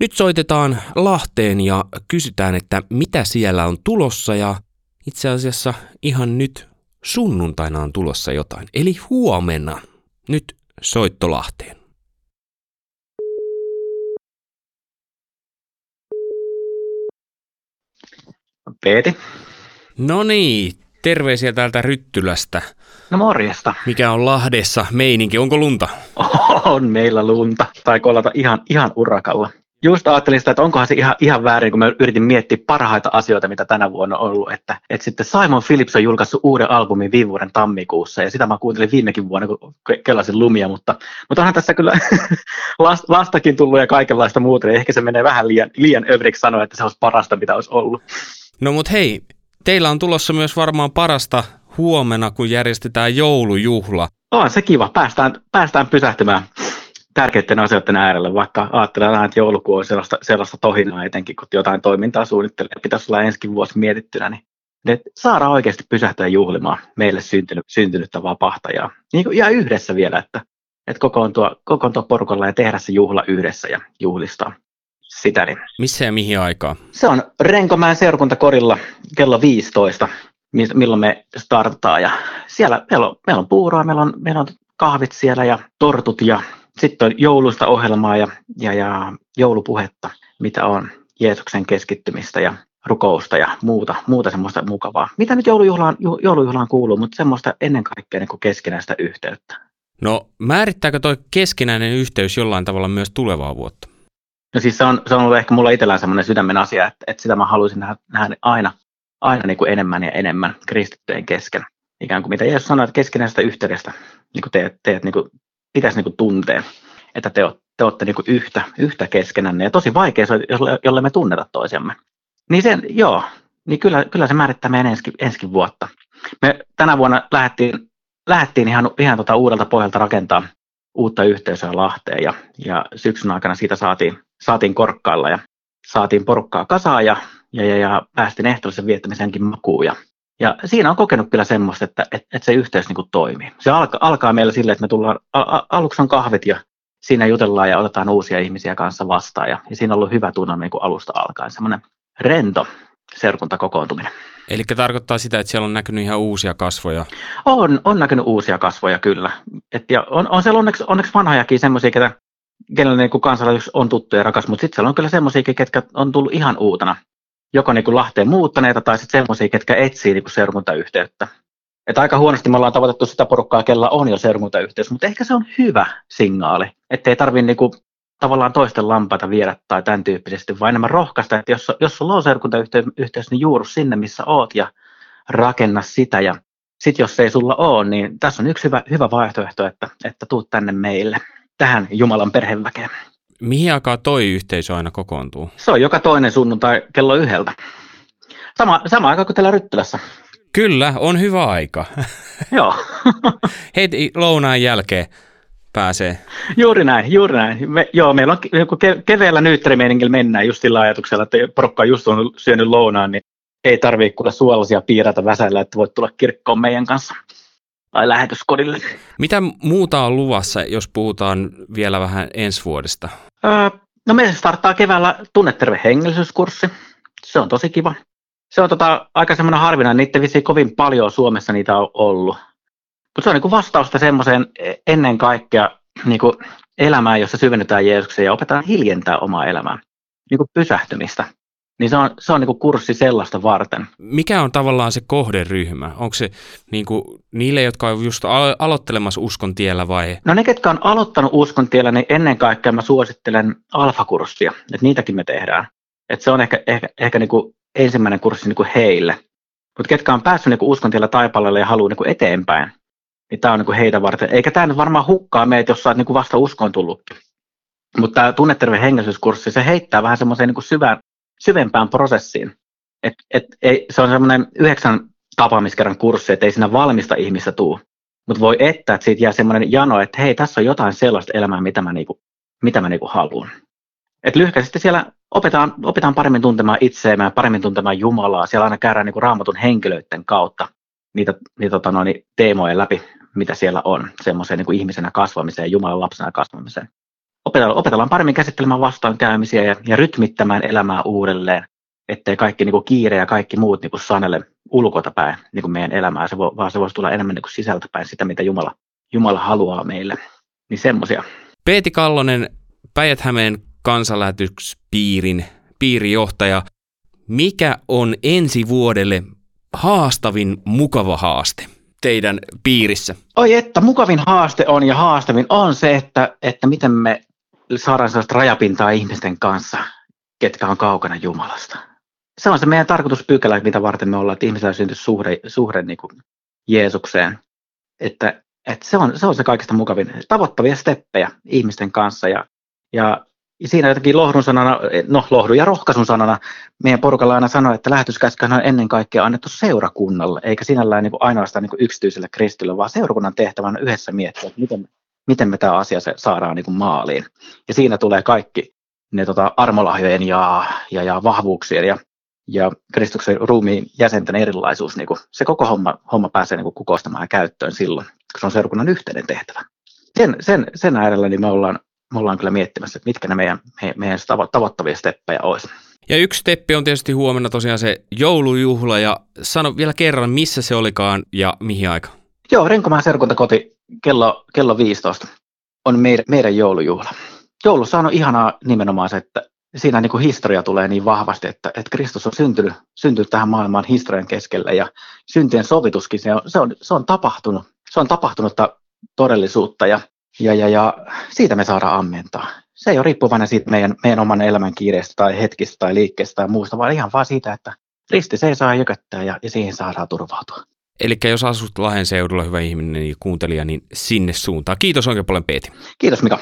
Nyt soitetaan Lahteen ja kysytään, että mitä siellä on tulossa ja itse asiassa ihan nyt sunnuntaina on tulossa jotain. Eli huomenna. Nyt soitto Lahteen. Peeti. No niin, terveisiä täältä Ryttylästä. No morjesta. Mikä on Lahdessa meininki? Onko lunta? On meillä lunta. Tai kolata ihan, ihan urakalla. Just ajattelin sitä, että onkohan se ihan, ihan väärin, kun mä yritin miettiä parhaita asioita, mitä tänä vuonna on ollut. Että, että sitten Simon Phillips on julkaissut uuden albumin viime vuoden tammikuussa, ja sitä mä kuuntelin viimekin vuonna, kun kelasin lumia, mutta, mutta onhan tässä kyllä lastakin tullut ja kaikenlaista muuta, niin ehkä se menee vähän liian, liian övriksi sanoa, että se olisi parasta, mitä olisi ollut. No mutta hei, teillä on tulossa myös varmaan parasta huomenna, kun järjestetään joulujuhla. On se kiva, päästään, päästään pysähtymään tärkeiden asioiden äärelle, vaikka ajatellaan, että joulukuu on sellaista, sellaista tohinaa etenkin, kun jotain toimintaa suunnittelee, pitäisi olla ensi vuosi mietittynä, niin että saadaan oikeasti pysähtyä juhlimaan meille syntynyt, syntynyttä vapahta ja, niin kuin, ja yhdessä vielä, että, että kokoontua, kokoontua porukalla ja tehdä se juhla yhdessä ja juhlistaa sitä. Niin. Missä ja mihin aikaa? Se on Renkomäen seurakuntakorilla kello 15, milloin me startaa ja siellä meillä on, meillä on puuroa, meillä on, meillä on kahvit siellä ja tortut ja sitten on joulusta ohjelmaa ja, ja, ja joulupuhetta, mitä on Jeesuksen keskittymistä ja rukousta ja muuta, muuta semmoista mukavaa. Mitä nyt joulujuhlaan, joulujuhlaan kuuluu, mutta semmoista ennen kaikkea niin kuin keskinäistä yhteyttä. No määrittääkö tuo keskinäinen yhteys jollain tavalla myös tulevaa vuotta? No siis se on, se on ollut ehkä mulla itsellään semmoinen sydämen asia, että, että sitä mä haluaisin nähdä, nähdä aina, aina niin kuin enemmän ja enemmän kristittyjen kesken. Ikään kuin mitä Jeesus sanoi, että keskinäisestä yhteydestä niin kuin teet, teet niin kuin pitäisi niin kuin tuntea, että te, te olette niin kuin yhtä, yhtä keskenänne. Ja tosi vaikea se jolle me tunneta toisiamme. Niin sen, joo, niin kyllä, kyllä se määrittää meidän ensi, ensi vuotta. Me tänä vuonna lähdettiin, lähdettiin ihan, ihan tota uudelta pohjalta rakentaa uutta yhteisöä Lahteen ja, ja syksyn aikana siitä saatiin, saatiin korkkailla ja saatiin porukkaa kasaan ja, ja, ja, ja päästiin ehtoollisen viettämisenkin makuun. Ja, ja siinä on kokenut kyllä semmoista, että, että, että se yhteys niin kuin toimii. Se alka, alkaa meillä sille, että me tullaan, a, aluksi on kahvit ja siinä jutellaan ja otetaan uusia ihmisiä kanssa vastaan. Ja, ja siinä on ollut hyvä tunne niin kuin alusta alkaen, semmoinen rento seurakuntakokoontuminen. Eli tarkoittaa sitä, että siellä on näkynyt ihan uusia kasvoja? On, on näkynyt uusia kasvoja kyllä. Et, ja on, on siellä onneksi, onneksi vanhojakin semmoisia, ketä, kenellä niin kansalaisuus on tuttu ja rakas, mutta sitten siellä on kyllä semmoisia, ketkä on tullut ihan uutena joko niin kuin Lahteen muuttaneita tai sitten semmoisia, ketkä etsii niin kuin seurakuntayhteyttä. Että aika huonosti me ollaan tavoitettu sitä porukkaa, kella on jo seurakuntayhteys, mutta ehkä se on hyvä signaali, ettei tarvitse niin tavallaan toisten lampaita viedä tai tämän tyyppisesti, vaan enemmän rohkaista, että jos, jos sulla on seurakuntayhteys, niin juuru sinne, missä oot ja rakenna sitä. Ja sitten jos ei sulla ole, niin tässä on yksi hyvä, hyvä vaihtoehto, että, että tuut tänne meille, tähän Jumalan perheväkeen. Mihin aikaa toi yhteisö aina kokoontuu? Se on joka toinen sunnuntai kello yhdeltä. Sama, sama aika kuin täällä Ryttylässä. Kyllä, on hyvä aika. Joo. Heti lounaan jälkeen pääsee. Juuri näin, juuri näin. Me, joo, meillä on ke- keveällä nyytterimeiningillä mennään just sillä ajatuksella, että porukka just on syönyt lounaan, niin ei tarvitse kuule suolaisia piirata väsäillä, että voit tulla kirkkoon meidän kanssa tai lähetyskodille. Mitä muuta on luvassa, jos puhutaan vielä vähän ensi vuodesta? Öö, no me starttaa keväällä tunneterve hengellisyyskurssi. Se on tosi kiva. Se on tota, aika semmoinen harvinainen, niitä vissi kovin paljon Suomessa niitä on ollut. Mutta se on niin vastausta semmoiseen ennen kaikkea niin kuin elämään, jossa syvennytään Jeesukseen ja opetetaan hiljentää omaa elämää, niin kuin pysähtymistä. Niin se on, se on niin kurssi sellaista varten. Mikä on tavallaan se kohderyhmä? Onko se niin kuin niille, jotka on just alo- aloittelemassa uskon tiellä vai? No ne, ketkä on aloittanut uskon tiellä, niin ennen kaikkea mä suosittelen alfakurssia, että niitäkin me tehdään. Että se on ehkä, ehkä, ehkä niin kuin ensimmäinen kurssi niin kuin heille. Mutta ketkä on päässyt niin uskon tiellä taipaleelle ja haluaa niin eteenpäin, niin tämä on niin kuin heitä varten. Eikä tämä nyt varmaan hukkaa meitä, jos sä oot niin kuin vasta uskoon tullutkin. Mutta tämä tunneterve hengellisyyskurssi, se heittää vähän semmoiseen niin syvään, syvempään prosessiin. Et, et, ei, se on semmoinen yhdeksän tapaamiskerran kurssi, että ei siinä valmista ihmistä tuu. Mutta voi että, että siitä jää semmoinen jano, että hei, tässä on jotain sellaista elämää, mitä mä, niinku, mitä mä niinku haluan. Et lyhkäisesti siellä opetaan, opetaan paremmin tuntemaan itseämme paremmin tuntemaan Jumalaa. Siellä aina käydään niin raamatun henkilöiden kautta niitä, niitä tota noin, teemoja läpi, mitä siellä on, semmoiseen niin ihmisenä kasvamiseen, Jumalan lapsena kasvamiseen. Opetellaan, opetellaan paremmin käsittelemään vastoinkäymisiä ja, ja rytmittämään elämää uudelleen, ettei kaikki niin kuin kiire ja kaikki muut niin kuin sanele ulkoita päin niin kuin meidän elämää, se vo, vaan se voisi tulla enemmän niin kuin sisältä päin sitä, mitä Jumala, Jumala haluaa meille. Niin semmoisia. Peeti Kallonen, Päijät-Hämeen kansanlähetyspiirin piirijohtaja. Mikä on ensi vuodelle haastavin mukava haaste teidän piirissä? Oi että, mukavin haaste on ja haastavin on se, että, että miten me saadaan sellaista rajapintaa ihmisten kanssa, ketkä on kaukana Jumalasta. Se on se meidän tarkoituspykälä, mitä varten me ollaan, että ihmisellä syntyy suhde, suhde niin kuin Jeesukseen. Että, että se, on, se on se kaikista mukavin. Tavoittavia steppejä ihmisten kanssa ja, ja siinä jotenkin lohdun sanana, no lohdun ja rohkaisun sanana meidän porukalla aina sanoi, että lähetyskäskyhän on ennen kaikkea annettu seurakunnalle, eikä sinällään niin kuin ainoastaan niin kuin yksityiselle kristille, vaan seurakunnan tehtävänä yhdessä miettiä, että miten, miten me tämä asia saadaan niin kuin maaliin. Ja siinä tulee kaikki ne tota, armolahjojen ja, ja, ja vahvuuksien ja, ja Kristuksen ruumiin jäsenten erilaisuus, niin kuin, se koko homma, homma pääsee niin kuin kukoistamaan ja käyttöön silloin, kun se on seurakunnan yhteinen tehtävä. Sen, sen, sen äärellä niin me ollaan me ollaan kyllä miettimässä, että mitkä ne meidän, meidän tavoittavia steppejä olisi. Ja yksi steppi on tietysti huomenna tosiaan se joulujuhla ja sano vielä kerran, missä se olikaan ja mihin aika? Joo, Renkomaan serkuntakoti kello, kello 15 on meidän, meidän joulujuhla. Joulussa on ihanaa nimenomaan se, että siinä niin kuin historia tulee niin vahvasti, että, että Kristus on syntynyt, syntynyt tähän maailmaan historian keskellä ja syntien sovituskin, se on, se on, se on tapahtunut, se on tapahtunutta todellisuutta ja ja, ja, ja siitä me saadaan ammentaa. Se ei ole riippuvainen siitä meidän, meidän oman elämän kiireestä tai hetkistä tai liikkeestä tai muusta, vaan ihan vaan siitä, että risti se ei saa jököttää ja, ja siihen saadaan turvautua. Eli jos asut Lahden seudulla, hyvä ihminen, niin kuuntelija, niin sinne suuntaan. Kiitos oikein paljon, Peeti. Kiitos, Mika.